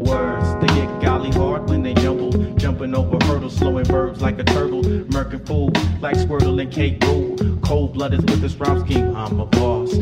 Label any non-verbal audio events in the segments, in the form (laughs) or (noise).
Words, they get golly hard when they jumble. Jumping over hurdles, slowing verbs like a turtle. Merkin fool, like Squirtle and Kate Rule. Cold blooded with this rhyme scheme, I'm a boss.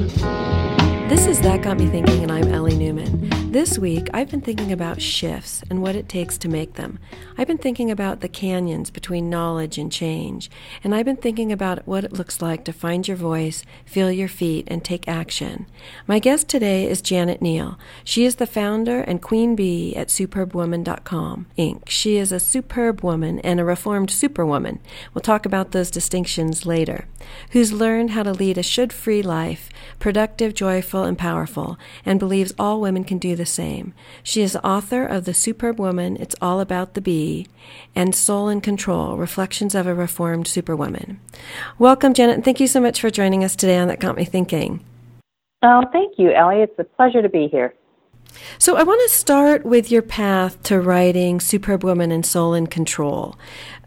This is That Got Me Thinking, and I'm Ellie Newman. This week, I've been thinking about shifts and what it takes to make them. I've been thinking about the canyons between knowledge and change, and I've been thinking about what it looks like to find your voice, feel your feet, and take action. My guest today is Janet Neal. She is the founder and queen bee at superbwoman.com, Inc. She is a superb woman and a reformed superwoman. We'll talk about those distinctions later. Who's learned how to lead a should free life, productive, joyful, and powerful, and believes all women can do the same. She is author of The Superb Woman, It's All About the Bee, and Soul in Control, Reflections of a Reformed Superwoman. Welcome, Janet, and thank you so much for joining us today on That Got Me Thinking. Oh, thank you, Ellie. It's a pleasure to be here. So, I want to start with your path to writing Superb Woman and Soul in Control.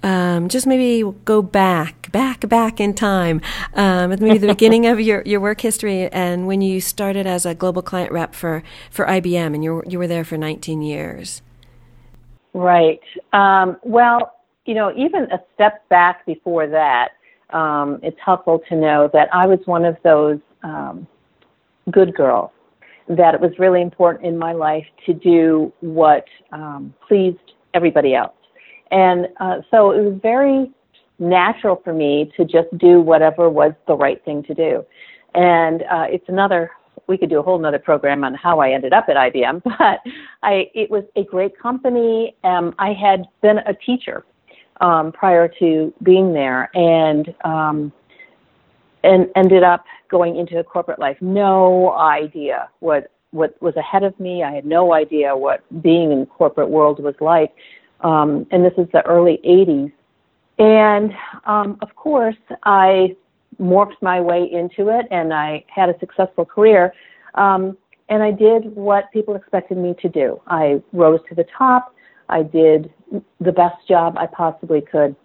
Um, just maybe go back, back, back in time, um, at maybe the (laughs) beginning of your, your work history and when you started as a global client rep for, for IBM and you were, you were there for 19 years. Right. Um, well, you know, even a step back before that, um, it's helpful to know that I was one of those um, good girls that it was really important in my life to do what um, pleased everybody else. And uh, so it was very natural for me to just do whatever was the right thing to do. And uh, it's another, we could do a whole other program on how I ended up at IBM, (laughs) but I, it was a great company. Um, I had been a teacher um, prior to being there and, um, and ended up going into corporate life. No idea what what was ahead of me. I had no idea what being in the corporate world was like. Um, and this is the early 80s. And um, of course, I morphed my way into it and I had a successful career. Um, and I did what people expected me to do. I rose to the top. I did the best job I possibly could.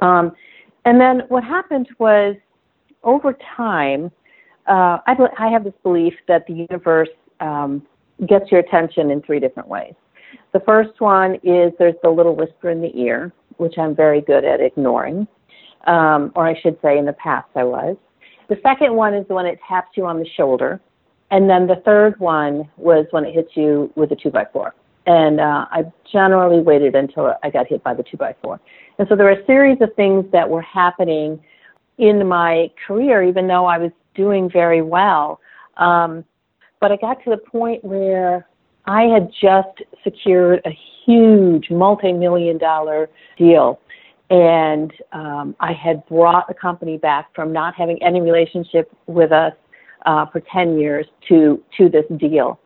Um, and then what happened was over time, uh, I, I have this belief that the universe um, gets your attention in three different ways. The first one is there's the little whisper in the ear, which I'm very good at ignoring, um, or I should say in the past I was. The second one is when it taps you on the shoulder. And then the third one was when it hits you with a two by four. And uh, I generally waited until I got hit by the two by four. And so there were a series of things that were happening in my career, even though I was doing very well. Um, but I got to the point where I had just secured a huge multi-million dollar deal. And um, I had brought the company back from not having any relationship with us uh, for 10 years to, to this deal.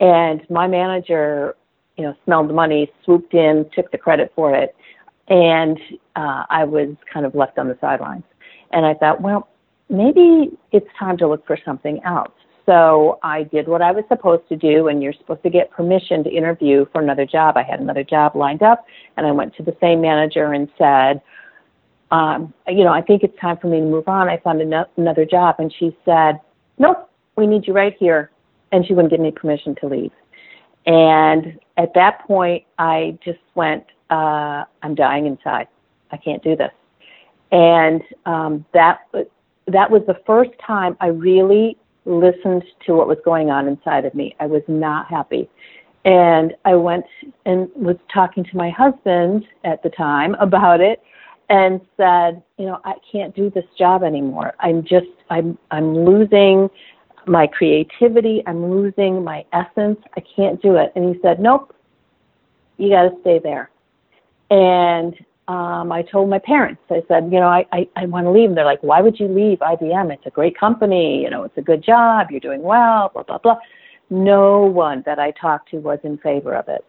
And my manager, you know, smelled the money, swooped in, took the credit for it. And uh, I was kind of left on the sidelines. And I thought, well, maybe it's time to look for something else. So I did what I was supposed to do, and you're supposed to get permission to interview for another job. I had another job lined up, and I went to the same manager and said, um, you know, I think it's time for me to move on. I found an- another job, and she said, nope, we need you right here, and she wouldn't give me permission to leave. And at that point, I just went, uh, I'm dying inside. I can't do this. And um, that that was the first time I really listened to what was going on inside of me. I was not happy. And I went and was talking to my husband at the time about it and said, you know, I can't do this job anymore. I'm just I'm I'm losing my creativity, I'm losing my essence. I can't do it. And he said, Nope, you gotta stay there. And um, I told my parents, I said, you know, I, I, I want to leave. And they're like, why would you leave IBM? It's a great company. You know, it's a good job. You're doing well, blah, blah, blah. No one that I talked to was in favor of it.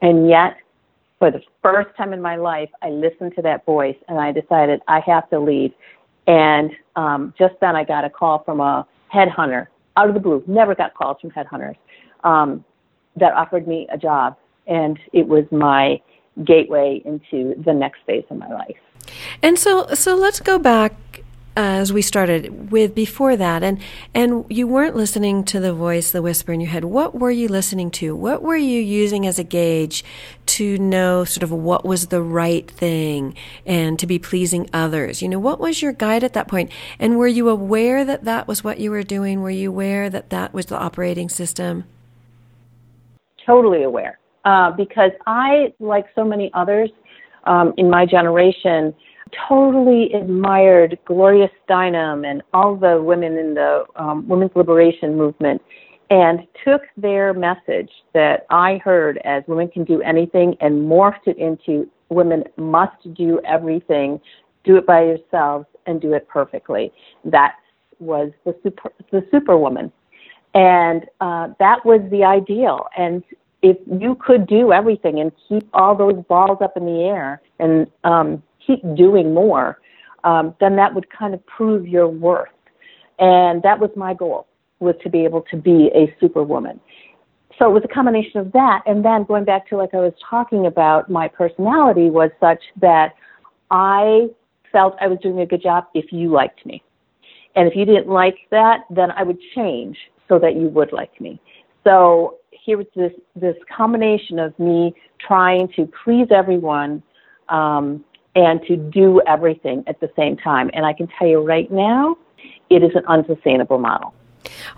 And yet, for the first time in my life, I listened to that voice and I decided I have to leave. And um, just then I got a call from a headhunter out of the blue. Never got calls from headhunters um, that offered me a job. And it was my gateway into the next phase of my life. And so, so let's go back uh, as we started with before that. And and you weren't listening to the voice the whisper in your head. What were you listening to? What were you using as a gauge to know sort of what was the right thing and to be pleasing others? You know what was your guide at that point? point? And were you aware that that was what you were doing? Were you aware that that was the operating system? Totally aware uh, because i like so many others um, in my generation totally admired Gloria Steinem and all the women in the um, women's liberation movement and took their message that I heard as women can do anything and morphed it into women must do everything, do it by yourselves and do it perfectly. That was the super, the superwoman. And uh, that was the ideal. And if you could do everything and keep all those balls up in the air and um, keep doing more, um, then that would kind of prove your worth. And that was my goal, was to be able to be a superwoman. So it was a combination of that, and then going back to like I was talking about, my personality was such that I felt I was doing a good job if you liked me. And if you didn't like that, then I would change so that you would like me. So here was this this combination of me trying to please everyone um, and to do everything at the same time. And I can tell you right now, it is an unsustainable model.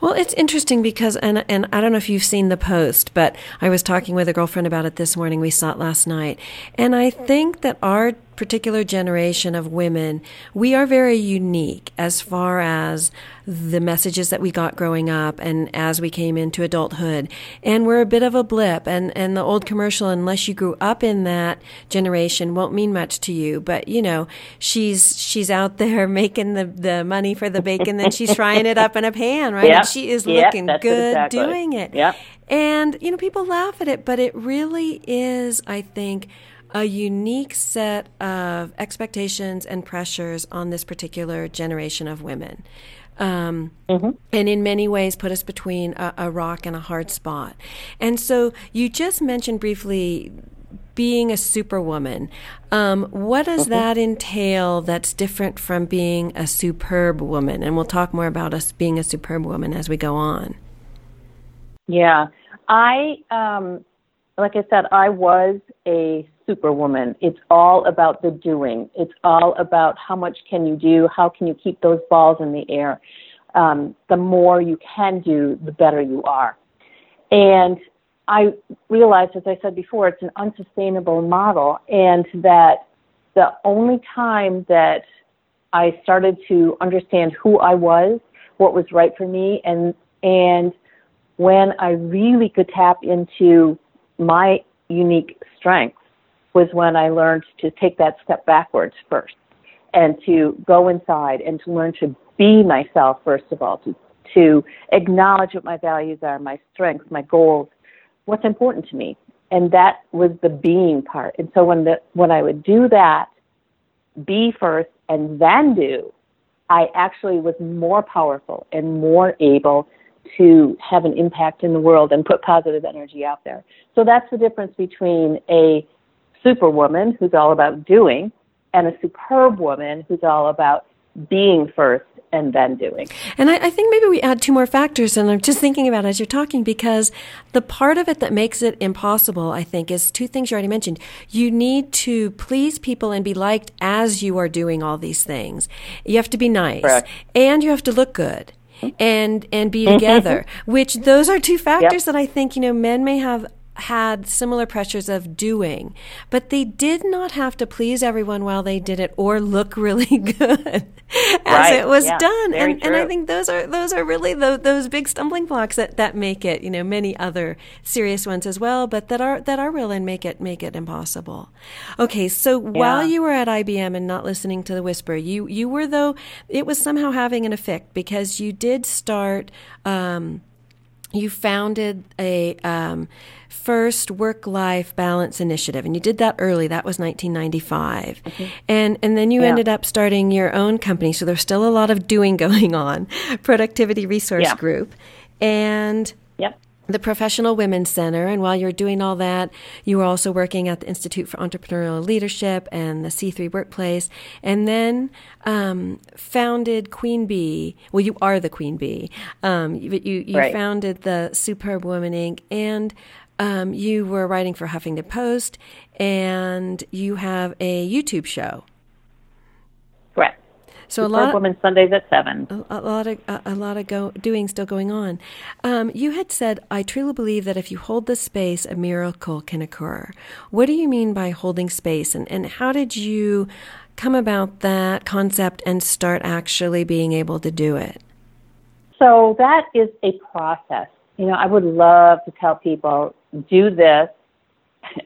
Well, it's interesting because, and and I don't know if you've seen the post, but I was talking with a girlfriend about it this morning. We saw it last night, and I think that our particular generation of women, we are very unique as far as the messages that we got growing up and as we came into adulthood. And we're a bit of a blip and, and the old commercial, unless you grew up in that generation, won't mean much to you. But, you know, she's, she's out there (laughs) making the, the money for the bacon, then she's frying it up in a pan, right? Yep. And she is yep, looking good exactly. doing it. Yep. And, you know, people laugh at it, but it really is, I think, a unique set of expectations and pressures on this particular generation of women. Um, mm-hmm. And in many ways, put us between a, a rock and a hard spot. And so, you just mentioned briefly being a superwoman. Um, what does mm-hmm. that entail that's different from being a superb woman? And we'll talk more about us being a superb woman as we go on. Yeah. I, um, like I said, I was a superwoman. It's all about the doing. It's all about how much can you do, how can you keep those balls in the air. Um, the more you can do, the better you are. And I realized, as I said before, it's an unsustainable model, and that the only time that I started to understand who I was, what was right for me, and and when I really could tap into my unique strengths was when I learned to take that step backwards first and to go inside and to learn to be myself first of all, to to acknowledge what my values are, my strengths, my goals, what's important to me. And that was the being part. And so when the when I would do that, be first and then do, I actually was more powerful and more able to have an impact in the world and put positive energy out there. So that's the difference between a superwoman who's all about doing and a superb woman who's all about being first and then doing. And I, I, think maybe we add two more factors, and I'm just thinking about as you're talking because the part of it that makes it impossible, I think, is two things you already mentioned. You need to please people and be liked as you are doing all these things. You have to be nice, Correct. and you have to look good. Mm-hmm. And and be mm-hmm. together, which those are two factors yep. that I think you know men may have had similar pressures of doing, but they did not have to please everyone while they did it or look really (laughs) good as right. it was yeah, done. And, and I think those are those are really the, those big stumbling blocks that, that make it, you know, many other serious ones as well, but that are that are real and make it make it impossible. Okay, so yeah. while you were at IBM and not listening to the whisper, you you were though it was somehow having an effect because you did start. Um, you founded a um, first work life balance initiative and you did that early that was 1995 mm-hmm. and and then you yeah. ended up starting your own company so there's still a lot of doing (laughs) going on productivity resource yeah. group and yep the Professional Women's Center. And while you're doing all that, you were also working at the Institute for Entrepreneurial Leadership and the C3 Workplace, and then um, founded Queen Bee. Well, you are the Queen Bee. Um, but you, you right. founded the Superb Woman Inc. and um, you were writing for Huffington Post, and you have a YouTube show. Correct. So a lot of women Sundays at seven. A, a lot of a, a, lot of go, doing still going on. Um, you had said, "I truly believe that if you hold the space, a miracle can occur." What do you mean by holding space, and and how did you come about that concept and start actually being able to do it? So that is a process. You know, I would love to tell people do this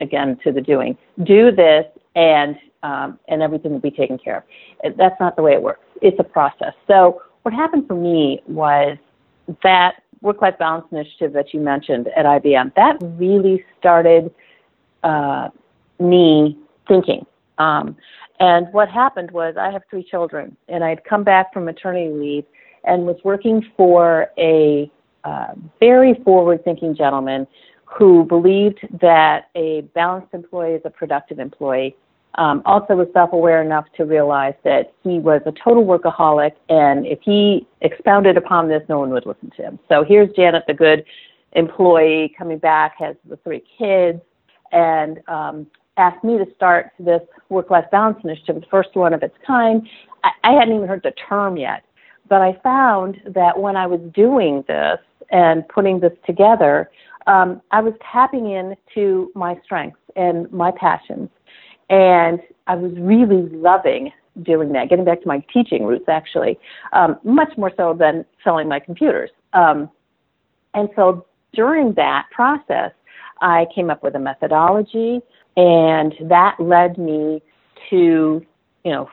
again to the doing. Do this and um, and everything will be taken care of. That's not the way it works. It's a process. So what happened for me was that work-life balance initiative that you mentioned at IBM. That really started uh, me thinking. Um, and what happened was I have three children, and I'd come back from maternity leave and was working for a uh, very forward-thinking gentleman who believed that a balanced employee is a productive employee um, also was self-aware enough to realize that he was a total workaholic, and if he expounded upon this, no one would listen to him. So here's Janet, the good employee, coming back, has the three kids, and um, asked me to start this work-life balance initiative, the first one of its kind. I, I hadn't even heard the term yet, but I found that when I was doing this and putting this together, um, I was tapping into my strengths and my passions and I was really loving doing that, getting back to my teaching roots actually, um, much more so than selling my computers. Um, and so during that process, I came up with a methodology, and that led me to, you know,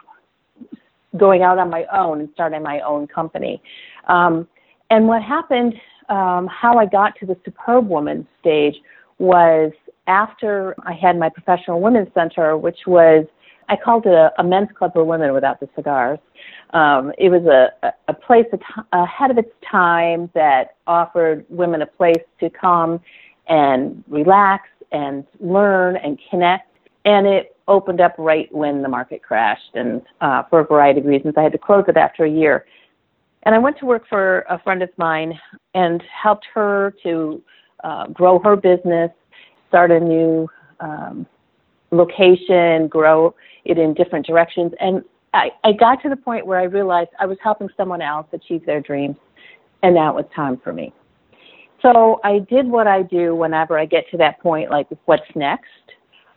going out on my own and starting my own company. Um, and what happened, um, how I got to the superb woman stage was after I had my professional women's center, which was I called it a, a men's club for women without the cigars. Um, it was a, a place ahead of its time that offered women a place to come and relax and learn and connect. And it opened up right when the market crashed, and uh, for a variety of reasons, I had to close it after a year. And I went to work for a friend of mine and helped her to uh, grow her business start a new um, location, grow it in different directions. And I, I got to the point where I realized I was helping someone else achieve their dreams, and now it was time for me. So I did what I do whenever I get to that point, like what's next.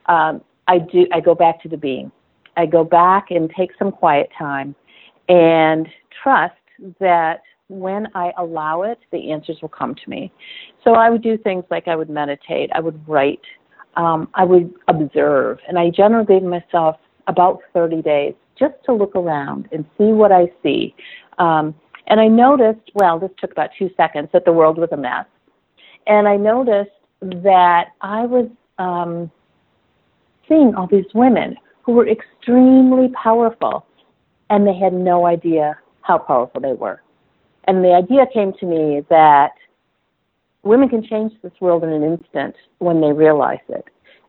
Um, I do. I go back to the being. I go back and take some quiet time, and trust that when I allow it, the answers will come to me. So I would do things like I would meditate, I would write, um, I would observe, and I generally gave myself about 30 days just to look around and see what I see. Um, and I noticed, well, this took about two seconds, that the world was a mess. And I noticed that I was um, seeing all these women who were extremely powerful, and they had no idea how powerful they were. And the idea came to me that women can change this world in an instant when they realize it.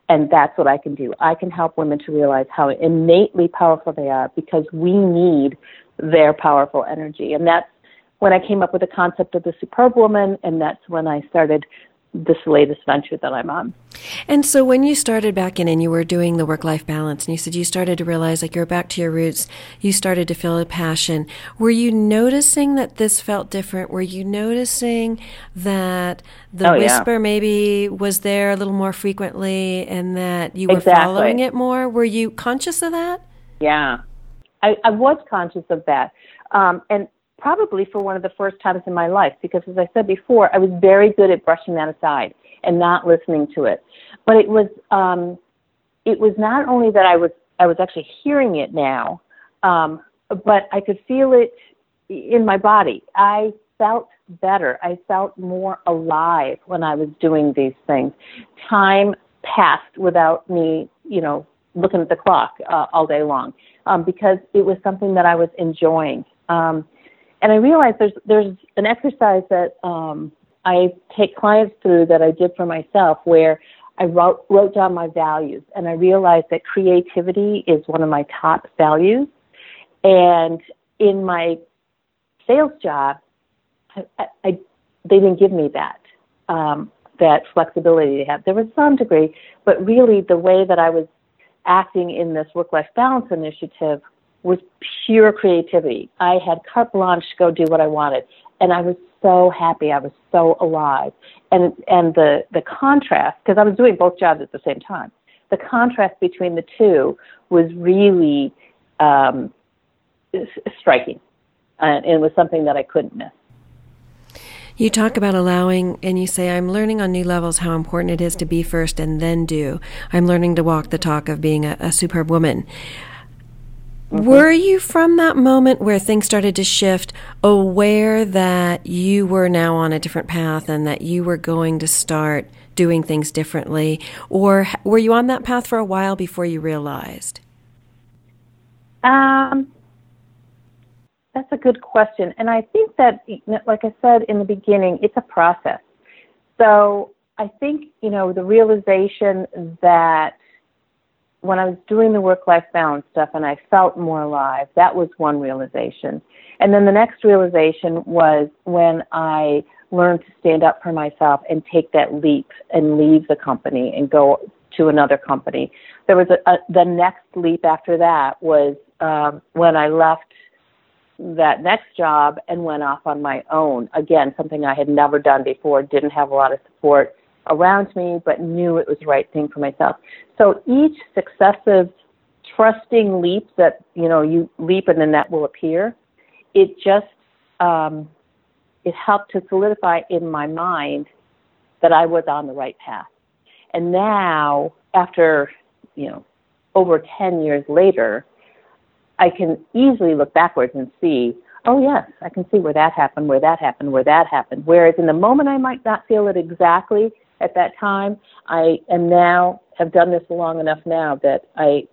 And that's what I can do. I can help women to realize how innately powerful they are because we need their powerful energy. And that's when I came up with the concept of the superb woman, and that's when I started this latest venture that I'm on. And so when you started back in and you were doing the work life balance and you said you started to realize like you're back to your roots, you started to feel a passion. Were you noticing that this felt different? Were you noticing that the oh, whisper yeah. maybe was there a little more frequently and that you were exactly. following it more? Were you conscious of that? Yeah. I, I was conscious of that. Um, and probably for one of the first times in my life because as I said before, I was very good at brushing that aside and not listening to it. But it was um, it was not only that I was I was actually hearing it now, um, but I could feel it in my body. I felt better. I felt more alive when I was doing these things. Time passed without me, you know, looking at the clock uh, all day long um, because it was something that I was enjoying. Um, and I realized there's there's an exercise that um, I take clients through that I did for myself where I wrote, wrote down my values and I realized that creativity is one of my top values. And in my sales job, I, I, they didn't give me that, um, that flexibility to have. There was some degree, but really the way that I was acting in this work-life balance initiative was pure creativity. I had carte blanche to go do what I wanted, and I was so happy. I was so alive, and and the the contrast because I was doing both jobs at the same time. The contrast between the two was really um, striking, and it was something that I couldn't miss. You talk about allowing, and you say, I'm learning on new levels how important it is to be first and then do. I'm learning to walk the talk of being a, a superb woman. Mm-hmm. Were you from that moment where things started to shift aware that you were now on a different path and that you were going to start doing things differently? Or were you on that path for a while before you realized? Um, that's a good question. And I think that, like I said in the beginning, it's a process. So I think, you know, the realization that when I was doing the work life balance stuff and I felt more alive, that was one realization. And then the next realization was when I learned to stand up for myself and take that leap and leave the company and go to another company. There was a, a the next leap after that was um, when I left that next job and went off on my own. Again, something I had never done before, didn't have a lot of support around me, but knew it was the right thing for myself. So each successive trusting leap that, you know, you leap and then that will appear, it just, um, it helped to solidify in my mind that I was on the right path. And now, after, you know, over 10 years later, I can easily look backwards and see, oh yes, I can see where that happened, where that happened, where that happened. Whereas in the moment I might not feel it exactly, at that time. I am now have done this long enough now that I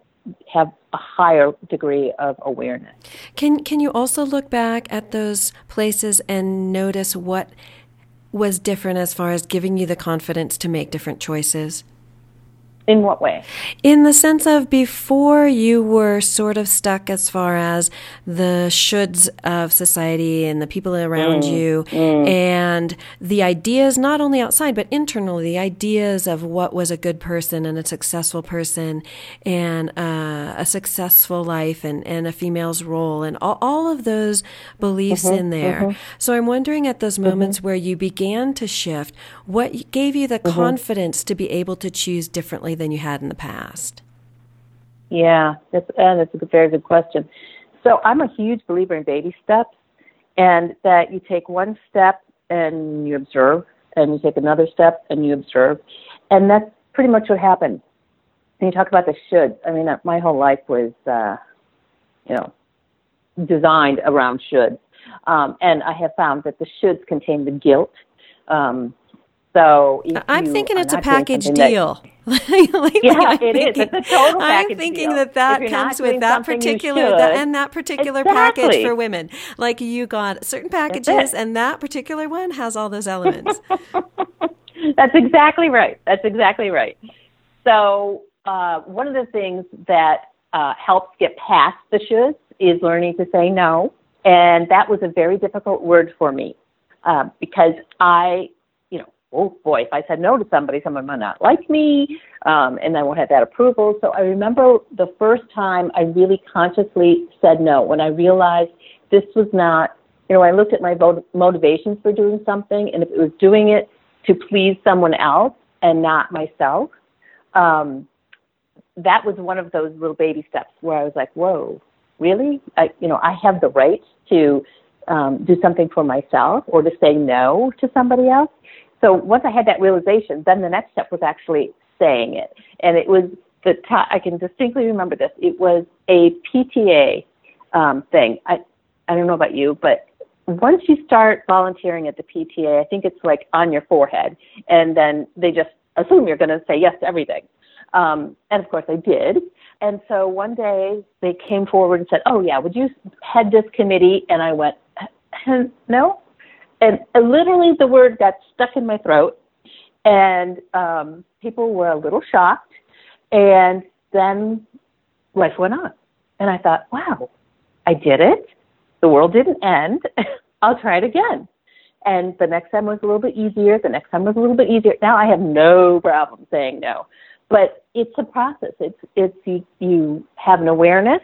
have a higher degree of awareness. Can can you also look back at those places and notice what was different as far as giving you the confidence to make different choices? In what way? In the sense of before you were sort of stuck as far as the shoulds of society and the people around mm, you mm. and the ideas, not only outside, but internally, the ideas of what was a good person and a successful person and uh, a successful life and, and a female's role and all, all of those beliefs mm-hmm, in there. Mm-hmm. So I'm wondering at those mm-hmm. moments mm-hmm. where you began to shift, what gave you the mm-hmm. confidence to be able to choose differently than you had in the past? Yeah, that's uh, that's a very good question. So I'm a huge believer in baby steps, and that you take one step and you observe, and you take another step and you observe, and that's pretty much what happened. And you talk about the should. I mean, my whole life was, uh, you know, designed around should, um, and I have found that the shoulds contain the guilt. Um, so I'm thinking it's a package deal. (laughs) That, yeah, it thinking, is. It's a total package I'm thinking deal. that that comes with that particular that, and that particular exactly. package for women. Like you got certain packages, and that particular one has all those elements. (laughs) That's exactly right. That's exactly right. So uh, one of the things that uh, helps get past the shoulds is learning to say no, and that was a very difficult word for me uh, because I oh boy, if I said no to somebody, someone might not like me, um, and I won't have that approval. So I remember the first time I really consciously said no when I realized this was not, you know, I looked at my motivations for doing something, and if it was doing it to please someone else and not myself, um, that was one of those little baby steps where I was like, whoa, really? I, you know, I have the right to um, do something for myself or to say no to somebody else. So once I had that realization, then the next step was actually saying it. And it was the t- I can distinctly remember this. It was a PTA um, thing. I I don't know about you, but once you start volunteering at the PTA, I think it's like on your forehead, and then they just assume you're going to say yes to everything. Um, and of course, I did. And so one day they came forward and said, "Oh yeah, would you head this committee?" And I went, "No." And literally the word got stuck in my throat, and um, people were a little shocked. And then life went on, and I thought, wow, I did it. The world didn't end. (laughs) I'll try it again. And the next time was a little bit easier. The next time was a little bit easier. Now I have no problem saying no. But it's a process. It's it's you, you have an awareness.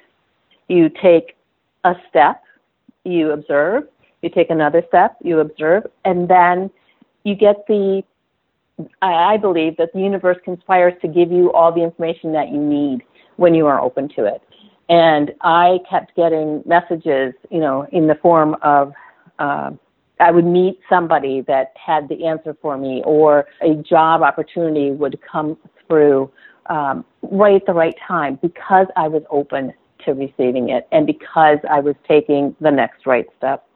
You take a step. You observe. You take another step. You observe, and then you get the. I, I believe that the universe conspires to give you all the information that you need when you are open to it. And I kept getting messages, you know, in the form of. Uh, I would meet somebody that had the answer for me, or a job opportunity would come through um, right at the right time because I was open to receiving it and because I was taking the next right step.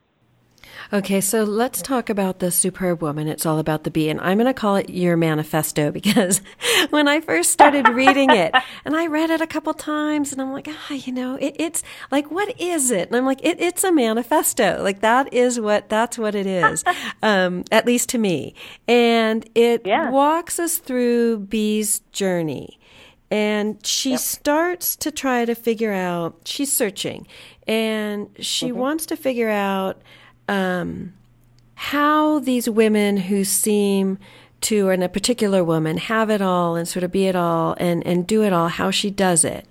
Okay, so let's talk about the superb woman. It's all about the bee. And I'm going to call it your manifesto (laughs) because when I first started reading it, (laughs) and I read it a couple times, and I'm like, ah, you know, it, it's like, what is it? And I'm like, it, it's a manifesto. Like that is what, that's what it is, (laughs) um, at least to me. And it yeah. walks us through Bee's journey. And she yep. starts to try to figure out, she's searching, and she mm-hmm. wants to figure out um, how these women who seem to, and a particular woman, have it all and sort of be it all and, and do it all, how she does it.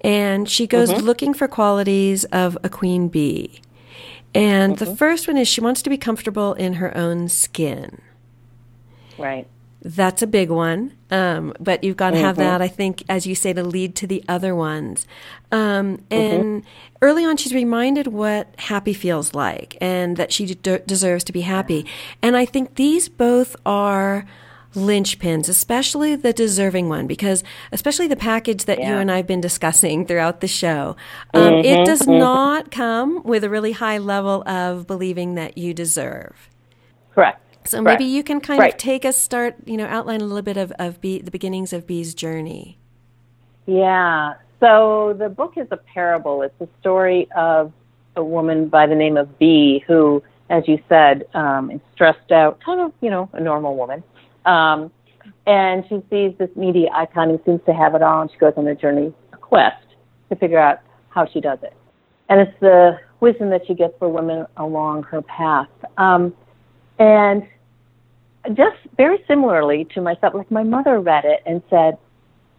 And she goes mm-hmm. looking for qualities of a queen bee. And mm-hmm. the first one is she wants to be comfortable in her own skin. Right. That's a big one. Um, but you've got to have mm-hmm. that, I think, as you say, to lead to the other ones. Um, mm-hmm. and mm-hmm. early on, she's reminded what happy feels like and that she de- deserves to be happy. And I think these both are linchpins, especially the deserving one, because especially the package that yeah. you and I have been discussing throughout the show, um, mm-hmm. it does mm-hmm. not come with a really high level of believing that you deserve. Correct. So maybe you can kind right. of take us start, you know, outline a little bit of, of Bee, the beginnings of Bee's journey. Yeah. So the book is a parable. It's a story of a woman by the name of Bee who, as you said, um, is stressed out, kind of, you know, a normal woman. Um, and she sees this media icon who seems to have it all, and she goes on a journey, a quest to figure out how she does it. And it's the wisdom that she gets for women along her path. Um, and just very similarly to myself, like my mother read it and said,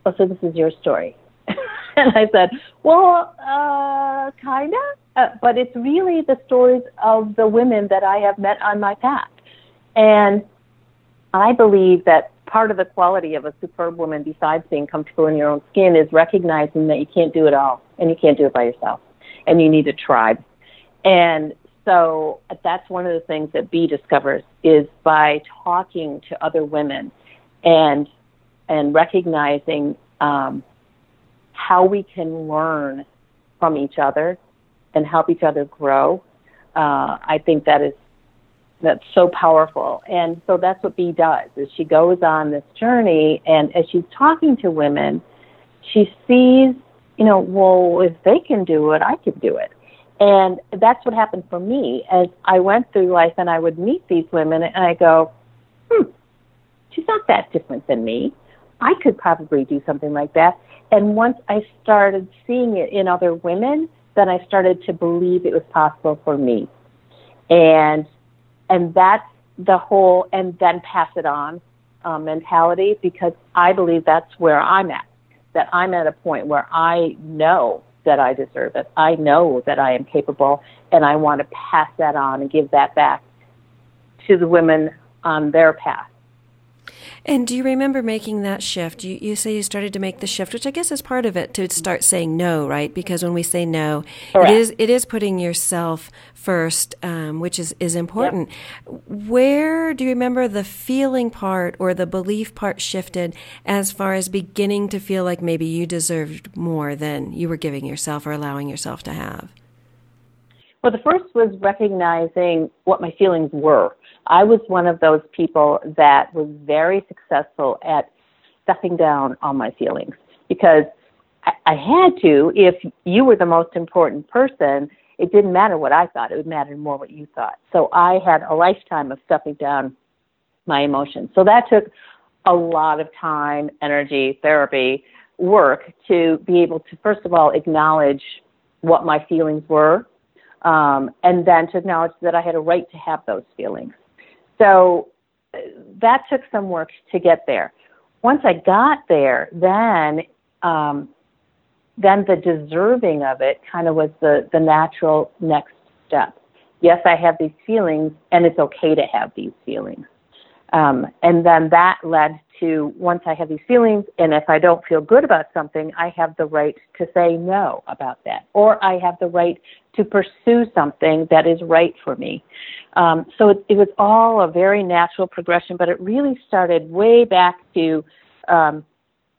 "Oh, so this is your story," (laughs) and I said, "Well, uh, kinda, uh, but it's really the stories of the women that I have met on my path." And I believe that part of the quality of a superb woman, besides being comfortable in your own skin, is recognizing that you can't do it all and you can't do it by yourself, and you need a tribe. And so that's one of the things that Bee discovers is by talking to other women and and recognizing um, how we can learn from each other and help each other grow. Uh, I think that is that's so powerful, and so that's what Bee does. Is she goes on this journey, and as she's talking to women, she sees, you know, well, if they can do it, I can do it and that's what happened for me as I went through life and I would meet these women and I go, hmm, she's not that different than me. I could probably do something like that. And once I started seeing it in other women, then I started to believe it was possible for me. And and that's the whole and then pass it on um, mentality because I believe that's where I'm at. That I'm at a point where I know that I deserve it. I know that I am capable, and I want to pass that on and give that back to the women on their path. And do you remember making that shift? You, you say you started to make the shift, which I guess is part of it to start saying no, right? Because when we say no, Correct. it is it is putting yourself first, um, which is is important. Yep. Where do you remember the feeling part or the belief part shifted as far as beginning to feel like maybe you deserved more than you were giving yourself or allowing yourself to have? Well, the first was recognizing what my feelings were. I was one of those people that was very successful at stuffing down all my feelings because I, I had to. If you were the most important person, it didn't matter what I thought; it would matter more what you thought. So I had a lifetime of stuffing down my emotions. So that took a lot of time, energy, therapy, work to be able to first of all acknowledge what my feelings were, um, and then to acknowledge that I had a right to have those feelings. So that took some work to get there. Once I got there, then um, then the deserving of it kind of was the, the natural next step. Yes, I have these feelings, and it's okay to have these feelings. Um, and then that led to once I have these feelings, and if I don't feel good about something, I have the right to say no about that, or I have the right to pursue something that is right for me. Um, so it, it was all a very natural progression, but it really started way back to, um,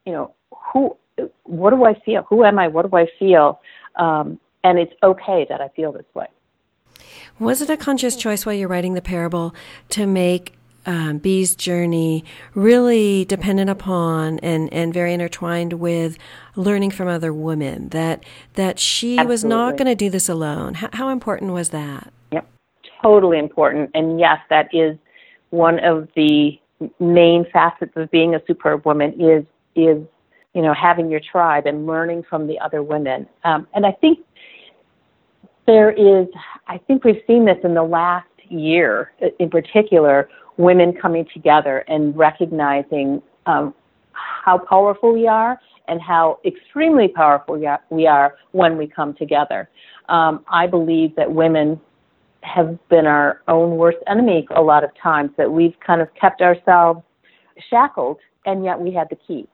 you know, who, what do I feel? Who am I? What do I feel? Um, and it's okay that I feel this way. Was it a conscious choice while you're writing the parable to make um, Bee's journey really dependent upon and, and very intertwined with learning from other women. That that she Absolutely. was not going to do this alone. How, how important was that? Yep, totally important. And yes, that is one of the main facets of being a superb woman is is you know having your tribe and learning from the other women. Um, and I think there is, I think we've seen this in the last year in particular women coming together and recognizing um, how powerful we are and how extremely powerful we are when we come together. Um, I believe that women have been our own worst enemy a lot of times, that we've kind of kept ourselves shackled, and yet we had the key.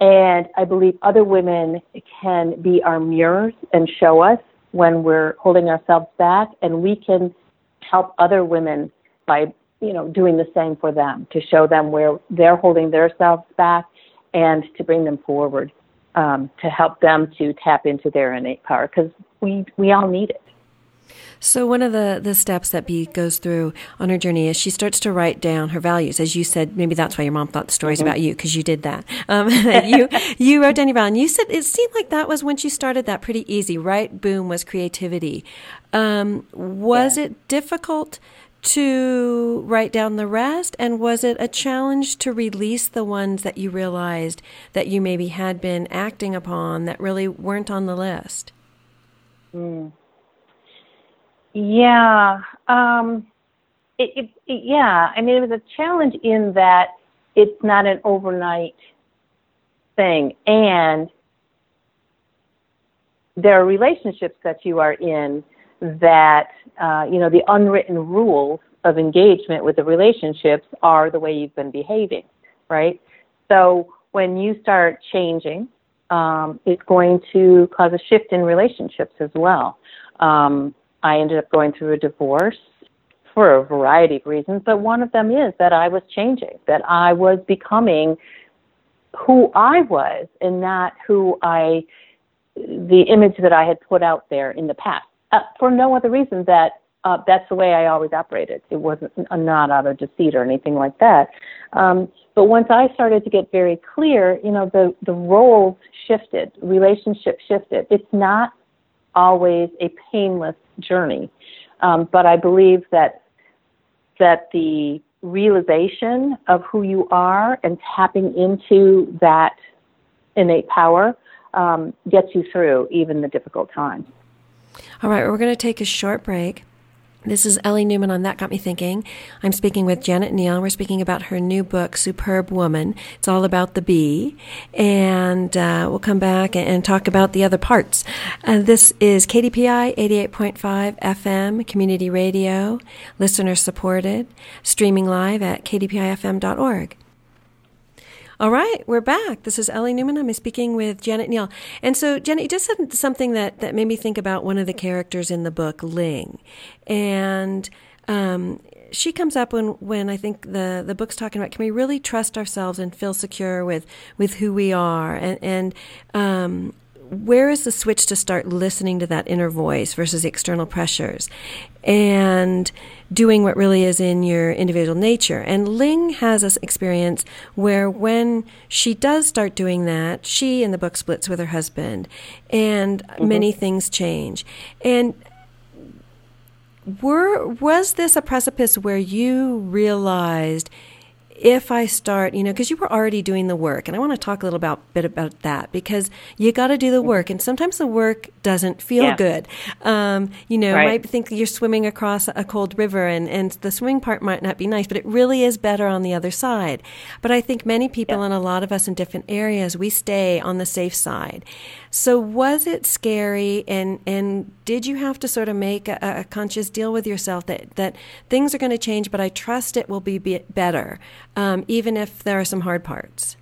And I believe other women can be our mirrors and show us when we're holding ourselves back, and we can help other women by you know, doing the same for them to show them where they're holding themselves back and to bring them forward um, to help them to tap into their innate power because we we all need it. So one of the, the steps that Bee goes through on her journey is she starts to write down her values. As you said, maybe that's why your mom thought the stories mm-hmm. about you because you did that. Um, (laughs) you (laughs) you wrote down your values. You said it seemed like that was when you started that pretty easy. Right, boom was creativity. Um, was yeah. it difficult to write down the rest? And was it a challenge to release the ones that you realized that you maybe had been acting upon that really weren't on the list? Mm. Yeah. Um, it, it, it, yeah. I mean, it was a challenge in that it's not an overnight thing. And there are relationships that you are in that uh, you know the unwritten rules of engagement with the relationships are the way you've been behaving, right? So when you start changing, um, it's going to cause a shift in relationships as well. Um, I ended up going through a divorce for a variety of reasons, but one of them is that I was changing, that I was becoming who I was and not who I, the image that I had put out there in the past uh, for no other reason that uh, that's the way I always operated. It wasn't not out of deceit or anything like that. Um, but once I started to get very clear, you know, the the roles shifted, relationship shifted. It's not always a painless journey, um, but I believe that that the realization of who you are and tapping into that innate power um, gets you through even the difficult times. All right, we're going to take a short break. This is Ellie Newman on That Got Me Thinking. I'm speaking with Janet Neal. We're speaking about her new book, Superb Woman. It's all about the bee. And uh, we'll come back and, talk about the other parts. Uh, this is KDPI 88.5 FM, community radio, listener supported, streaming live at kdpifm.org. All right, we're back. This is Ellie Newman. I'm speaking with Janet Neal. And so, Janet, you just said something that, that made me think about one of the characters in the book, Ling. And um, she comes up when, when I think the, the book's talking about can we really trust ourselves and feel secure with, with who we are? And, and um, where is the switch to start listening to that inner voice versus external pressures and doing what really is in your individual nature? And Ling has this experience where when she does start doing that, she in the book splits with her husband and mm-hmm. many things change. And were was this a precipice where you realized if I start, you know, because you were already doing the work, and I want to talk a little about bit about that because you got to do the work, and sometimes the work doesn't feel yeah. good. Um, you know, right. might think you're swimming across a cold river, and and the swimming part might not be nice, but it really is better on the other side. But I think many people yeah. and a lot of us in different areas, we stay on the safe side. So was it scary, and and did you have to sort of make a, a conscious deal with yourself that that things are going to change, but I trust it will be, be better, um, even if there are some hard parts?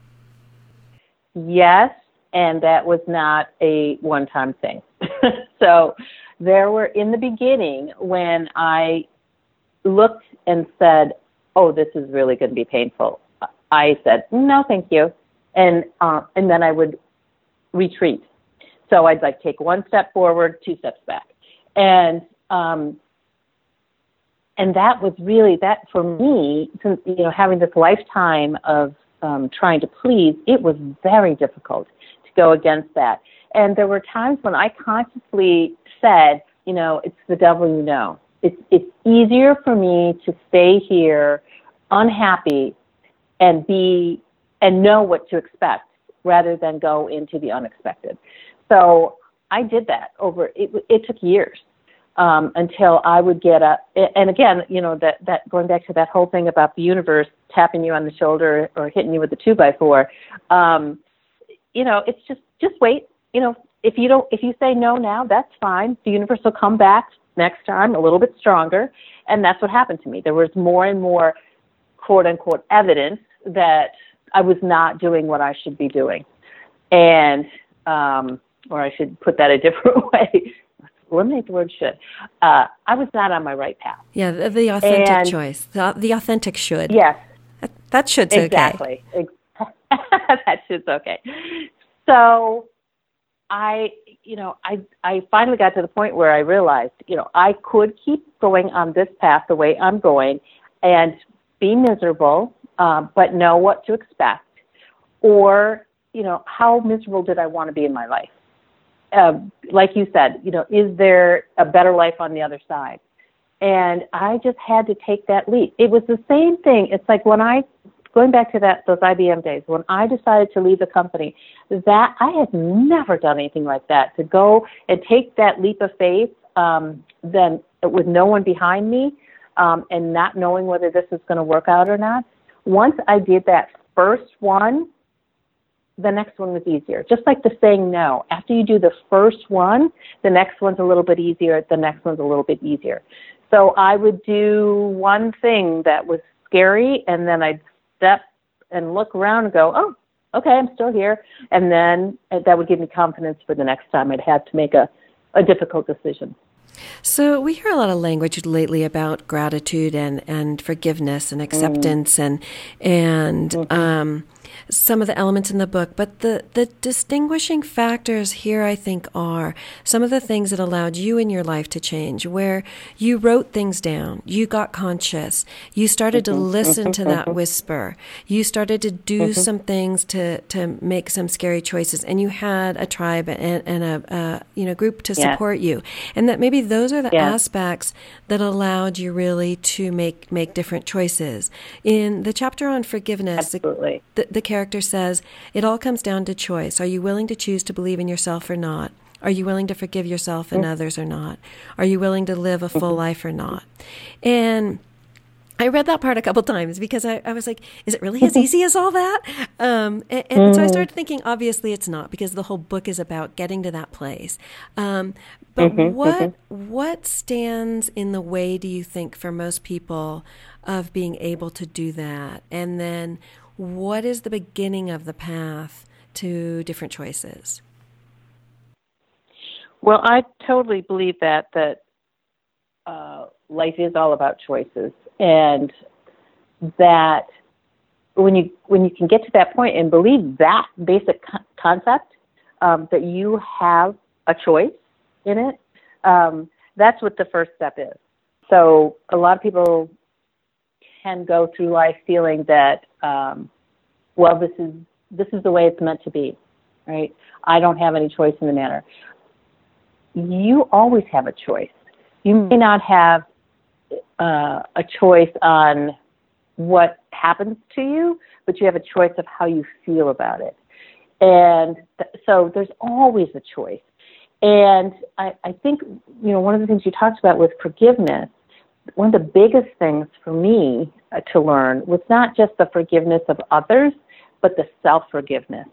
Yes, and that was not a one-time thing. (laughs) so there were in the beginning when I looked and said, "Oh, this is really going to be painful." I said, "No, thank you," and uh, and then I would retreat so I'd like take one step forward, two steps back. And um, and that was really that for me, since you know, having this lifetime of um, trying to please, it was very difficult to go against that. And there were times when I consciously said, you know, it's the devil you know. It's it's easier for me to stay here unhappy and be and know what to expect rather than go into the unexpected. So I did that over, it, it took years um, until I would get a, and again, you know, that, that going back to that whole thing about the universe tapping you on the shoulder or hitting you with a two by four, um, you know, it's just, just wait. You know, if you don't, if you say no now, that's fine. The universe will come back next time a little bit stronger. And that's what happened to me. There was more and more quote unquote evidence that I was not doing what I should be doing. And, um, or I should put that a (laughs) different way. Eliminate the word should. Uh, I was not on my right path. Yeah, the, the authentic and, choice. The, the, authentic should. Yes. That, that should's exactly. okay. Exactly. (laughs) that should's okay. So I, you know, I, I finally got to the point where I realized, you know, I could keep going on this path the way I'm going and be miserable, uh, but know what to expect. Or, you know, how miserable did I want to be in my life? Uh, like you said, you know, is there a better life on the other side? And I just had to take that leap. It was the same thing. It's like when I, going back to that those IBM days, when I decided to leave the company, that I had never done anything like that. To go and take that leap of faith, um, then with no one behind me, um, and not knowing whether this is going to work out or not. Once I did that first one, the next one was easier. Just like the saying no. After you do the first one, the next one's a little bit easier, the next one's a little bit easier. So I would do one thing that was scary, and then I'd step and look around and go, oh, okay, I'm still here. And then that would give me confidence for the next time I'd have to make a, a difficult decision. So we hear a lot of language lately about gratitude and, and forgiveness and acceptance mm. and and mm-hmm. um, some of the elements in the book, but the, the distinguishing factors here, I think, are some of the things that allowed you in your life to change, where you wrote things down, you got conscious, you started to mm-hmm. listen to that mm-hmm. whisper, you started to do mm-hmm. some things to, to make some scary choices, and you had a tribe and, and a, a you know group to support you, and that maybe those are the yeah. aspects that allowed you really to make make different choices. In the chapter on forgiveness, Absolutely. the, the, the character says, It all comes down to choice. Are you willing to choose to believe in yourself or not? Are you willing to forgive yourself and mm-hmm. others or not? Are you willing to live a full mm-hmm. life or not? And I read that part a couple times because I, I was like, is it really as easy as all that? Um, and, and so I mm-hmm. started thinking, obviously it's not because the whole book is about getting to that place. Um, but mm-hmm, what mm-hmm. what stands in the way, do you think, for most people of being able to do that? And then what is the beginning of the path to different choices? Well, I totally believe that that uh, life is all about choices, and that when you when you can get to that point and believe that basic co- concept um, that you have a choice in it, um, that's what the first step is. So a lot of people can go through life feeling that, um, well, this is this is the way it's meant to be, right? I don't have any choice in the matter. You always have a choice. You may not have uh, a choice on what happens to you, but you have a choice of how you feel about it. And th- so there's always a choice. And I, I think, you know, one of the things you talked about with forgiveness, one of the biggest things for me uh, to learn was not just the forgiveness of others, but the self forgiveness.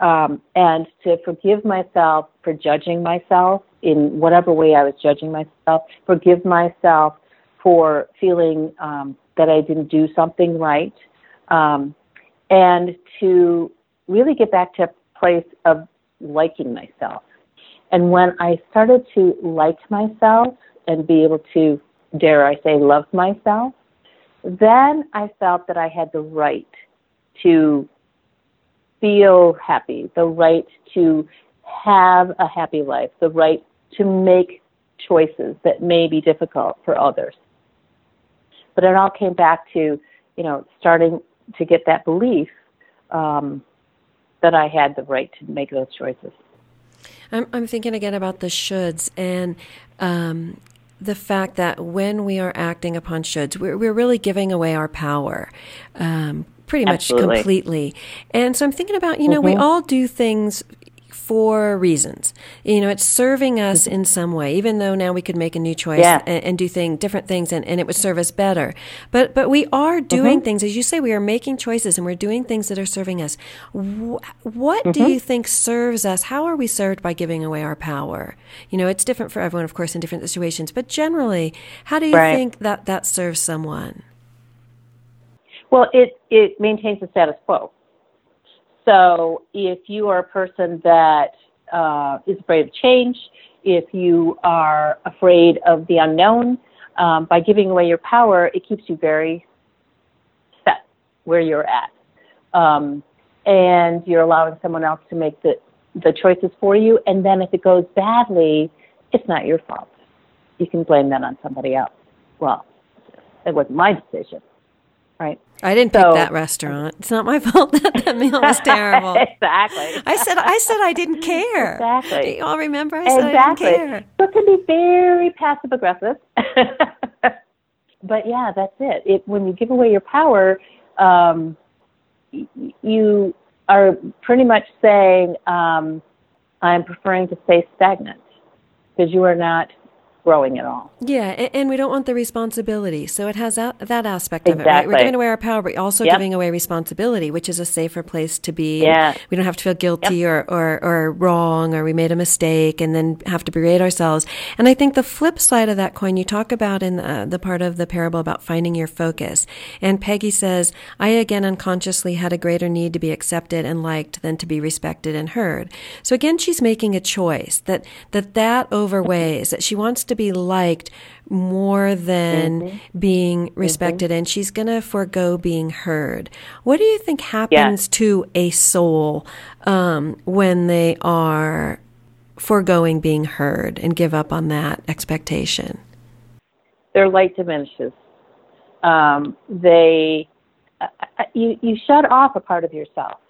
Um, and to forgive myself for judging myself in whatever way I was judging myself, forgive myself for feeling um, that I didn't do something right, um, and to really get back to a place of liking myself. And when I started to like myself and be able to, dare I say, love myself, then I felt that I had the right to feel happy, the right to have a happy life, the right to make choices that may be difficult for others. But it all came back to, you know, starting to get that belief um, that I had the right to make those choices. I'm, I'm thinking again about the shoulds and um, the fact that when we are acting upon shoulds, we're, we're really giving away our power. Um, pretty much Absolutely. completely. And so I'm thinking about, you know, mm-hmm. we all do things for reasons. You know, it's serving us in some way, even though now we could make a new choice yeah. and, and, do thing, different things and, and it would serve us better. But, but we are doing mm-hmm. things, as you say, we are making choices and we're doing things that are serving us. what mm-hmm. do you think serves us? How are we served by giving away our power? You know, it's different for everyone, of course, in different situations, but generally, how do you right. think that that serves someone? Well, it, it maintains the status quo. So if you are a person that uh, is afraid of change, if you are afraid of the unknown, um, by giving away your power, it keeps you very set where you're at. Um, and you're allowing someone else to make the, the choices for you. And then if it goes badly, it's not your fault. You can blame that on somebody else. Well, it wasn't my decision right? I didn't so, pick that restaurant. It's not my (laughs) fault that the meal was terrible. (laughs) exactly. I said I said I didn't (laughs) care. Exactly. Do you all remember? I said exactly. I didn't care. So it can be very passive aggressive. but yeah, that's it. It when you give away your power, um, you are pretty much saying, um, "I'm preferring to stay stagnant," because you are not growing at all. Yeah, and, and, we don't want the responsibility. So it has that, that aspect exactly. of it, right? We're giving away our power, but also yep. giving away responsibility, which is a safer place to be. Yeah. We don't have to feel guilty yep. or, or, or wrong or we made a mistake and then have to berate ourselves. And I think the flip side of that coin, you talk about in the, the part of the parable about finding your focus. And Peggy says, I again unconsciously had a greater need to be accepted and liked than to be respected and heard. So again, she's making a choice that, that that overweighs, that she wants to be liked more than mm-hmm. being mm-hmm. respected, mm-hmm. and she's going to forego being heard. What do you think happens yeah. to a soul um, when they are foregoing being heard and give up on that expectation? Their light diminishes. Um, they, uh, uh you, you shut off a part of yourself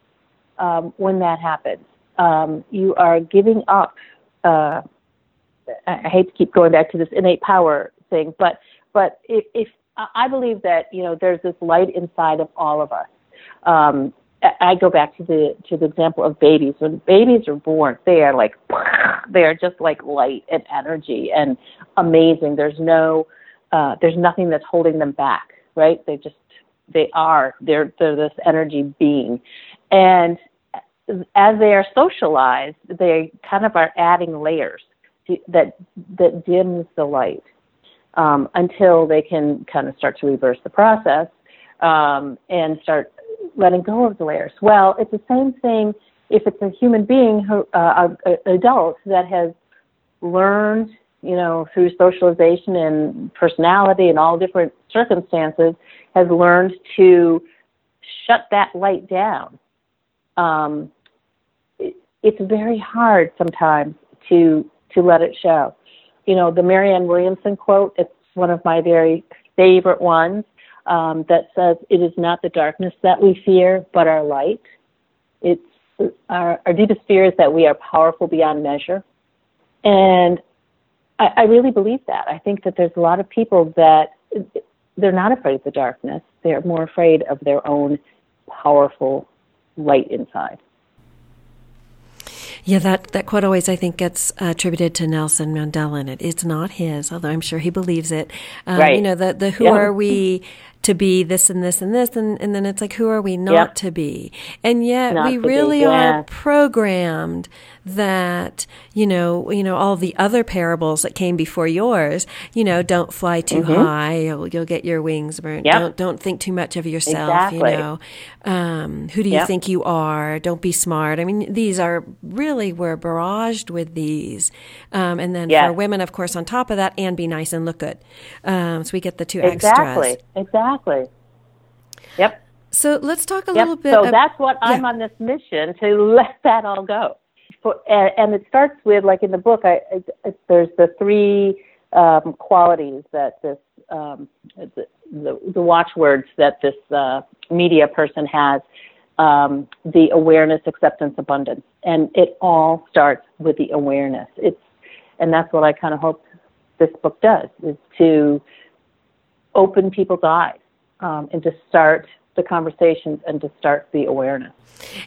um, when that happens. Um, you are giving up uh, I hate to keep going back to this innate power thing, but but if, if I believe that you know there's this light inside of all of us. Um, I go back to the to the example of babies. When babies are born, they are like (laughs) they are just like light and energy and amazing. There's no uh, there's nothing that's holding them back, right? They just they are they're they're this energy being, and as they are socialized, they kind of are adding layers that that dims the light um, until they can kind of start to reverse the process um, and start letting go of the layers. Well, it's the same thing if it's a human being who uh, an adult that has learned, you know, through socialization and personality and all different circumstances, has learned to shut that light down. Um, it, it's very hard sometimes to to let it show. You know, the Marianne Williamson quote, it's one of my very favorite ones um, that says, It is not the darkness that we fear, but our light. It's our, our deepest fear is that we are powerful beyond measure. And I, I really believe that. I think that there's a lot of people that they're not afraid of the darkness. They're more afraid of their own powerful light inside. Yeah, that, that quote always, I think, gets uh, attributed to Nelson Mandela, and it, it's not his, although I'm sure he believes it. Um, right. You know, the, the who yeah. are we to be this and this and this and, and then it's like who are we not Yep. to be and yet Not we to be, really yeah. are programmed that you know you know all the other parables that came before yours you know don't fly too high you'll, you'll get your wings burnt Mm-hmm. Yep. don't don't think too much of yourself Exactly. you know um, who do you Yep. think you are don't be smart i mean these are really we're barraged with these um, and then Yes. for women of course on top of that and be nice and look good um, so we get the two Exactly. extras Exactly. Yep. so let's talk a Yep. little bit so that's what I'm on this mission to let that all go. For, and, and it starts with like in the book, I, I, there's the three um, qualities that this um, the, the, the watchwords that this uh, media person has. Um, the awareness, acceptance, abundance, and it all starts with the awareness. It's, and that's what I kind of hope this book does is to open people's eyes um, and to start the conversations and to start the awareness.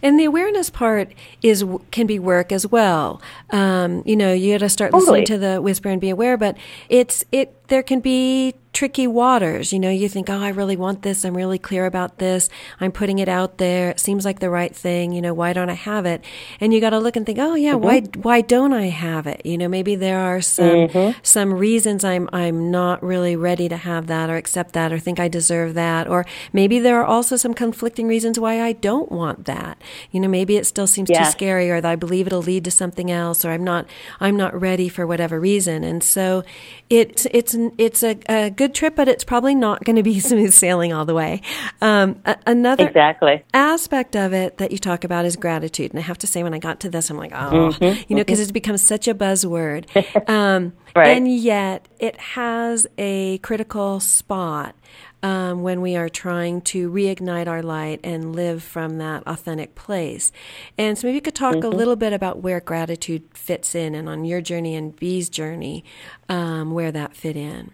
And the awareness part is can be work as well. Um, you know, you got to start Totally. listening to the whisper and be aware. But it's it. There can be tricky waters. You know, you think, oh, I really want this. I'm really clear about this. I'm putting it out there. It seems like the right thing. You know, why don't I have it? And you got to look and think, oh yeah, why mm-hmm. why don't I have it? You know, maybe there are some mm-hmm. some reasons I'm I'm not really ready to have that or accept that or think I deserve that. Or maybe there are also some conflicting reasons why I don't want that. You know, maybe it still seems too scary or that I believe it'll lead to something else or I'm not I'm not ready for whatever reason. And so it's it's it's a, a good trip, but it's probably not going to be (laughs) smooth sailing all the way. Um, a- another Exactly. aspect of it that you talk about is gratitude. And I have to say, when I got to this, I'm like, oh, you know, because it's become such a buzzword. (laughs) Um, Right. And yet it has a critical spot um, when we are trying to reignite our light and live from that authentic place. And so maybe you could talk a little bit about where gratitude fits in and on your journey and Bee's journey, um, where that fit in.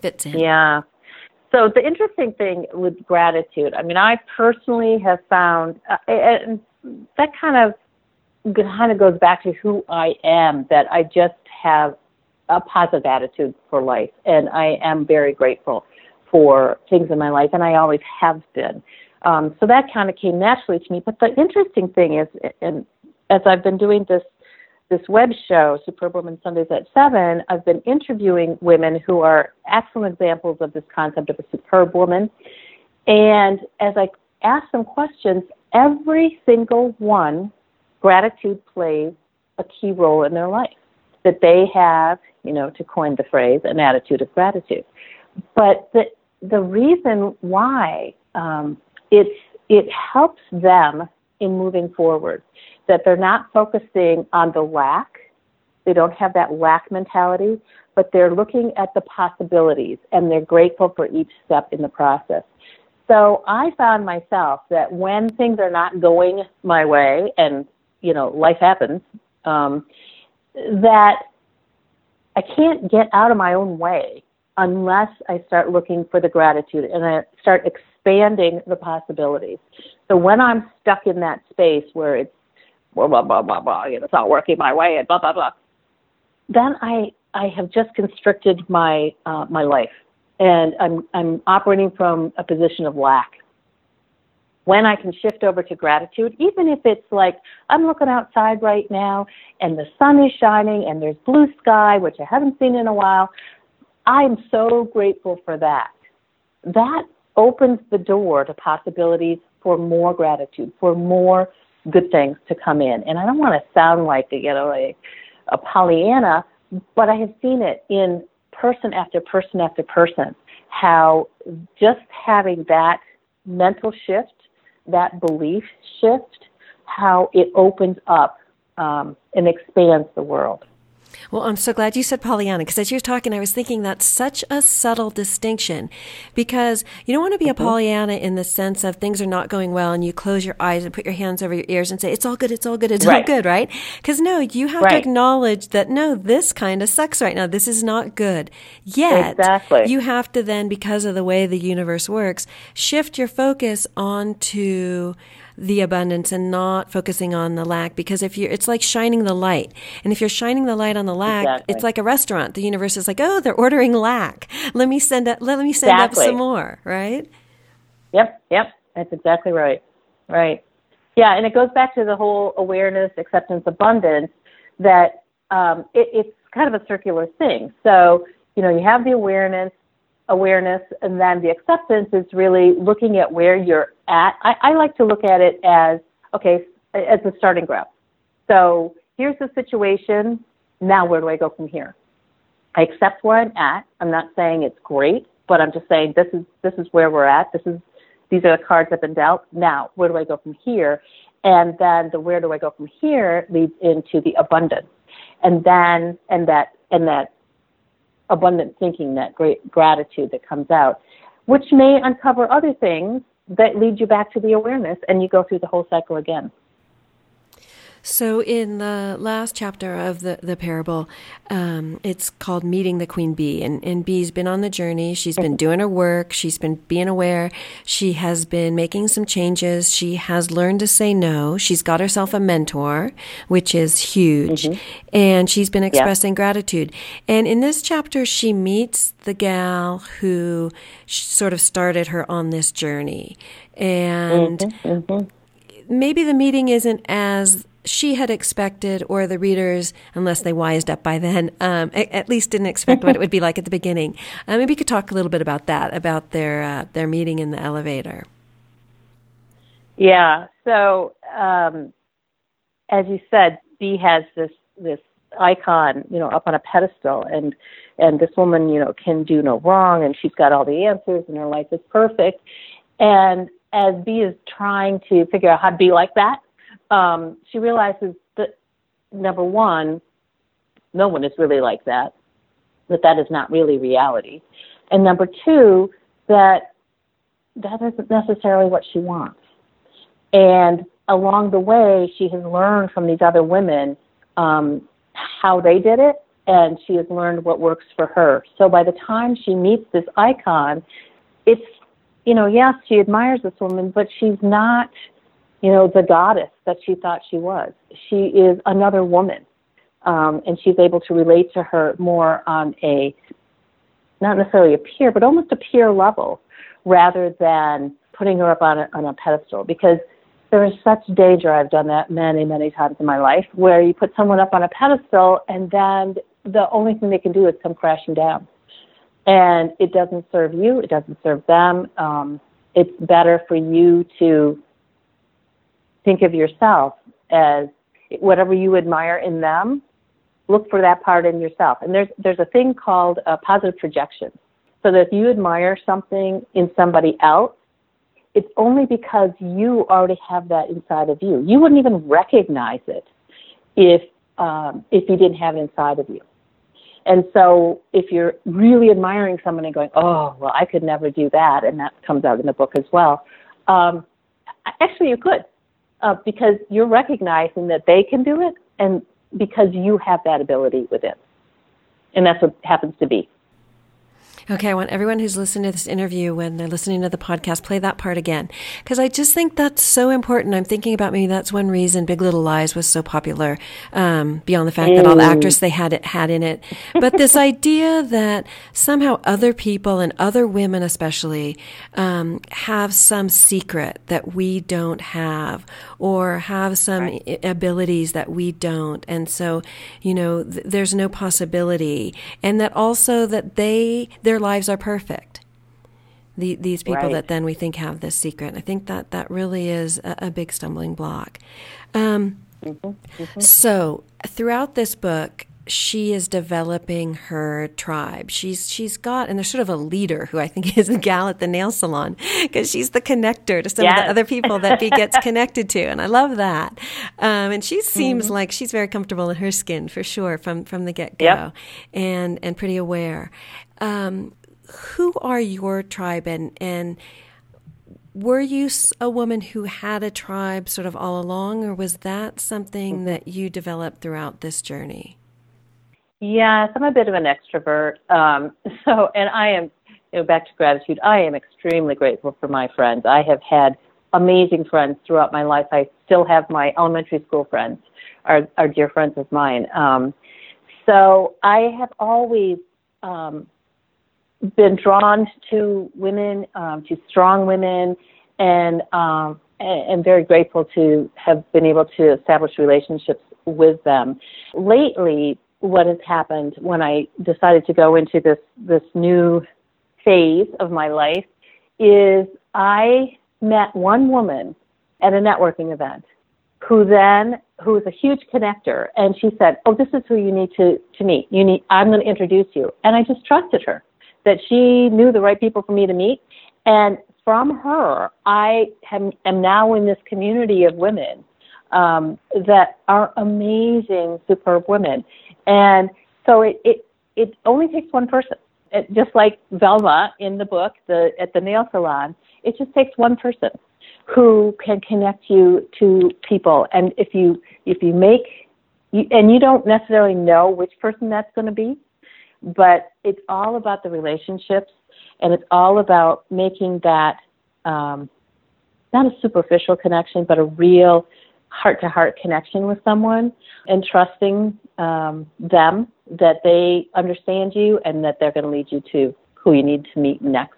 Fits in. Yeah. So the interesting thing with gratitude, I mean, I personally have found, uh, and that kind of kind of goes back to who I am. That I just have a positive attitude for life, and I am very grateful for things in my life, and I always have been. Um, so that kind of came naturally to me. But the interesting thing is, and as I've been doing this this web show, Superb Woman Sundays at 7, I've been interviewing women who are excellent examples of this concept of a superb woman. And as I ask them questions, every single one, gratitude plays a key role in their life. That they have, you know, to coin the phrase, an attitude of gratitude. But the, the reason why um, it's, it helps them in moving forward that they're not focusing on the lack. They don't have that lack mentality, but they're looking at the possibilities and they're grateful for each step in the process. So I found myself that when things are not going my way and, you know, life happens, um, that I can't get out of my own way unless I start looking for the gratitude and I start expanding the possibilities. So when I'm stuck in that space where it's blah blah blah blah blah, it's not working my way and blah blah blah, then I I have just constricted my uh, my life, and I'm I'm operating from a position of lack. When I can shift over to gratitude, even if it's like I'm looking outside right now and the sun is shining and there's blue sky, which I haven't seen in a while, I'm so grateful for that. That opens the door to possibilities for more gratitude, for more good things to come in. And I don't want to sound like you know a, a Pollyanna, but I have seen it in person after person after person how just having that mental shift, that belief shift, how it opens up um, and expands the world. Well, I'm so glad you said Pollyanna because as you're talking, I was thinking that's such a subtle distinction because you don't want to be mm-hmm. a Pollyanna in the sense of things are not going well and you close your eyes and put your hands over your ears and say, it's all good, it's all good, it's right. all good, right? Because no, you have right. to acknowledge that no, this kind of sucks right now. This is not good. Yet, exactly. you have to then, because of the way the universe works, shift your focus onto the abundance and not focusing on the lack because if you're it's like shining the light. And if you're shining the light on the lack exactly. it's like a restaurant. The universe is like oh they're ordering lack. Let me send up let me send exactly. up some more right? Yep yep. That's exactly right. Right. Yeah and it goes back to the whole awareness acceptance abundance that um, it, it's kind of a circular thing. So you know you have the awareness awareness and then the acceptance is really looking at where you're at. I, I like to look at it as okay, as a starting ground. So here's the situation. Now where do I go from here? I accept where I'm at. I'm not saying it's great, but I'm just saying this is this is where we're at. This is these are the cards I've been dealt. Now where do I go from here? And then the where do I go from here leads into the abundance, and then and that and that abundant thinking, that great gratitude that comes out, which may uncover other things that lead you back to the awareness and you go through the whole cycle again. So, in the last chapter of the, the parable, um, it's called Meeting the Queen Bee. And, and Bee's been on the journey. She's been doing her work. She's been being aware. She has been making some changes. She has learned to say no. She's got herself a mentor, which is huge. Mm-hmm. And she's been expressing yeah. gratitude. And in this chapter, she meets the gal who sort of started her on this journey. And. Mm-hmm. Mm-hmm maybe the meeting isn't as she had expected, or the readers, unless they wised up by then, um, at least didn't expect what it would be like at the beginning. Uh, maybe you could talk a little bit about that, about their uh, their meeting in the elevator. Yeah. So, um, as you said, Bee has this this icon, you know, up on a pedestal, and and this woman, you know, can do no wrong, and she's got all the answers, and her life is perfect. And as Bee is trying to figure out how to be like that, um, she realizes that number one, no one is really like that, that that is not really reality. And number two, that that isn't necessarily what she wants. And along the way, she has learned from these other women um, how they did it, and she has learned what works for her. So by the time she meets this icon, it's, you know, yes, she admires this woman, but she's not you know, the goddess that she thought she was. She is another woman. Um, and she's able to relate to her more on a, not necessarily a peer, but almost a peer level rather than putting her up on a, on a pedestal because there is such danger. I've done that many, many times in my life where you put someone up on a pedestal and then the only thing they can do is come crashing down. And it doesn't serve you, it doesn't serve them. Um, it's better for you to think of yourself as whatever you admire in them, look for that part in yourself. And there's there's a thing called positive projection. So that if you admire something in somebody else, it's only because you already have that inside of you. You wouldn't even recognize it if um, if you didn't have it inside of you. And so if you're really admiring someone and going, oh, well, I could never do that, and that comes out in the book as well, um, actually you could uh, because you're recognizing that they can do it and because you have that ability within. And that's what happens to Bee. Okay, I want everyone who's listening to this interview when they're listening to the podcast, play that part again. Because I just think that's so important. I'm thinking about maybe that's one reason Big Little Lies was so popular, um, beyond the fact mm. that all the actors they had it had in it. But this idea that somehow other people and other women especially um, have some secret that we don't have or have some right. abilities that we don't. And so, you know, th- there's no possibility. And that also that they, their lives are perfect. The, these people right. that then we think have this secret. I think that that really is a, a big stumbling block. Um, mm-hmm, mm-hmm. So throughout this book, she is developing her tribe. She's she's got and there's sort of a leader who I think is the gal at the nail salon because she's the connector to some yes. of the other people that Bee gets (laughs) connected to, and I love that. Um, and she seems mm-hmm. like she's very comfortable in her skin for sure from from the get go, yep. and and pretty aware. Um, who are your tribe and and were you a woman who had a tribe sort of all along, or was that something mm-hmm. that you developed throughout this journey? Yes, I'm a bit of an extrovert. Um, (laughs) so, and I am, you know, back to gratitude. I am extremely grateful for my friends. I have had amazing friends throughout my life. I still have my elementary school friends, are are dear friends of mine. Um, so I have always um, been drawn to women, um, to strong women, and um, and very grateful to have been able to establish relationships with them. Lately, what has happened when I decided to go into this this new phase of my life is I met one woman at a networking event who then who was a huge connector and she said, "Oh, this is who you need to to meet. You need I'm going to introduce you." And I just trusted her that she knew the right people for me to meet and from her I am, am now in this community of women um, that are amazing, superb women. And so it, it, it only takes one person. It, just like Velma in the book, the, at the nail salon, it just takes one person who can connect you to people. And if you, if you make, you, and you don't necessarily know which person that's going to be, but it's all about the relationships and it's all about making that um, not a superficial connection, but a real heart to heart connection with someone and trusting um, them that they understand you and that they're going to lead you to who you need to meet next.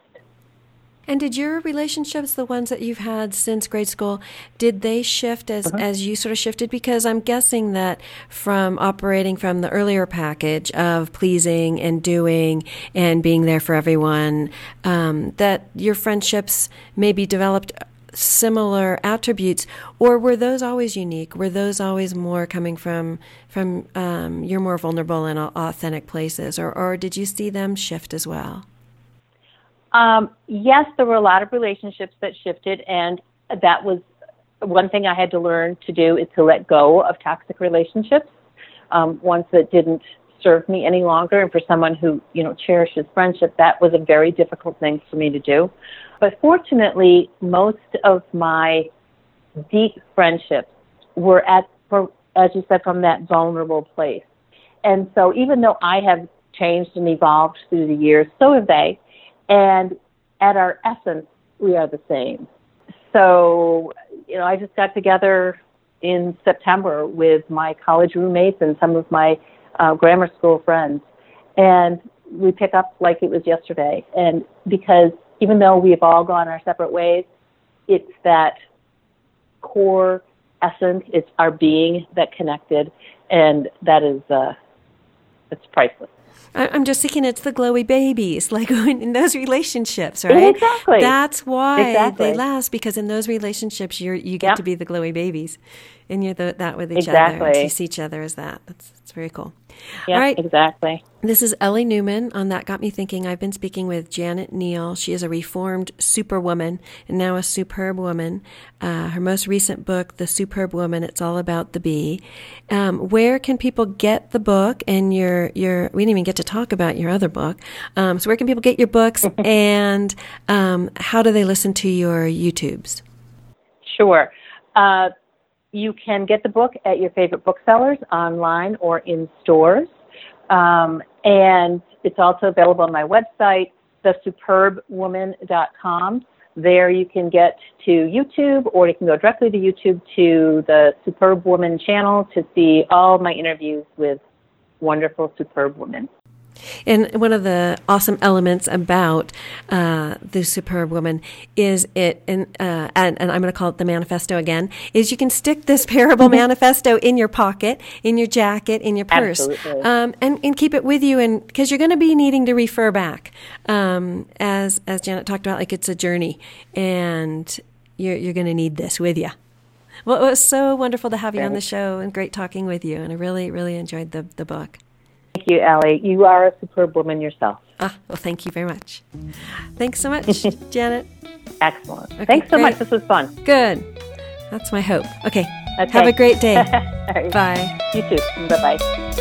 And did your relationships, the ones that you've had since grade school, did they shift as, uh-huh. as you sort of shifted? Because I'm guessing that from operating from the earlier package of pleasing and doing and being there for everyone, um, that your friendships maybe developed similar attributes, or were those always unique? Were those always more coming from from um, your more vulnerable and authentic places, or or did you see them shift as well? Um, yes, there were a lot of relationships that shifted, and that was one thing I had to learn to do is to let go of toxic relationships, um, ones that didn't serve me any longer. And for someone who you know cherishes friendship, that was a very difficult thing for me to do. But fortunately, most of my deep friendships were at, for, as you said, from that vulnerable place. And so even though I have changed and evolved through the years, so have they. And at our essence, we are the same. So, you know, I just got together in September with my college roommates and some of my uh, grammar school friends. And we pick up like it was yesterday. And because even though we've all gone our separate ways, it's that core essence, it's our being that connected, and that is uh, it's priceless. I'm just thinking it's the glowy babies, (laughs) like in those relationships, right? Exactly. That's why exactly. they last because in those relationships, you you get to be the glowy babies, and you're the, that with each exactly. other. You see each other as that. That's that's very cool. Yeah, right. exactly. This is Ellie Newman on That Got Me Thinking. I've been speaking with Janet Neal. She is a reformed superwoman and now a superb woman. Uh, her most recent book, The Superb Woman, it's all about the bee. Um, where can people get the book and your, your, we didn't even get to talk about your other book. Um, so where can people get your books (laughs) and um, how do they listen to your YouTubes? Sure. Uh, you can get the book at your favorite booksellers online or in stores. Um, and it's also available on my website, thesuperbwoman.com. There you can get to YouTube or you can go directly to YouTube to the Superb Woman channel to see all my interviews with wonderful, superb women. And one of the awesome elements about uh, the superb woman is it, and, uh, and, and I'm going to call it the manifesto again, is you can stick this (laughs) parable mm-hmm. manifesto in your pocket, in your jacket, in your purse, um, and, and keep it with you. And because you're going to be needing to refer back, um, as as Janet talked about, like it's a journey, and you're you're going to need this with you. Well, it was so wonderful to have you on the show, and great talking with you. And I really really enjoyed the the book. Thank you, Ellie. You are a superb woman yourself. Ah, well, thank you very much. Thanks so much, (laughs) Janet. Excellent. Okay, Thanks so great. much. This was fun. Good. That's my hope. Okay. okay. Have a great day. (laughs) Bye. You too. Bye bye.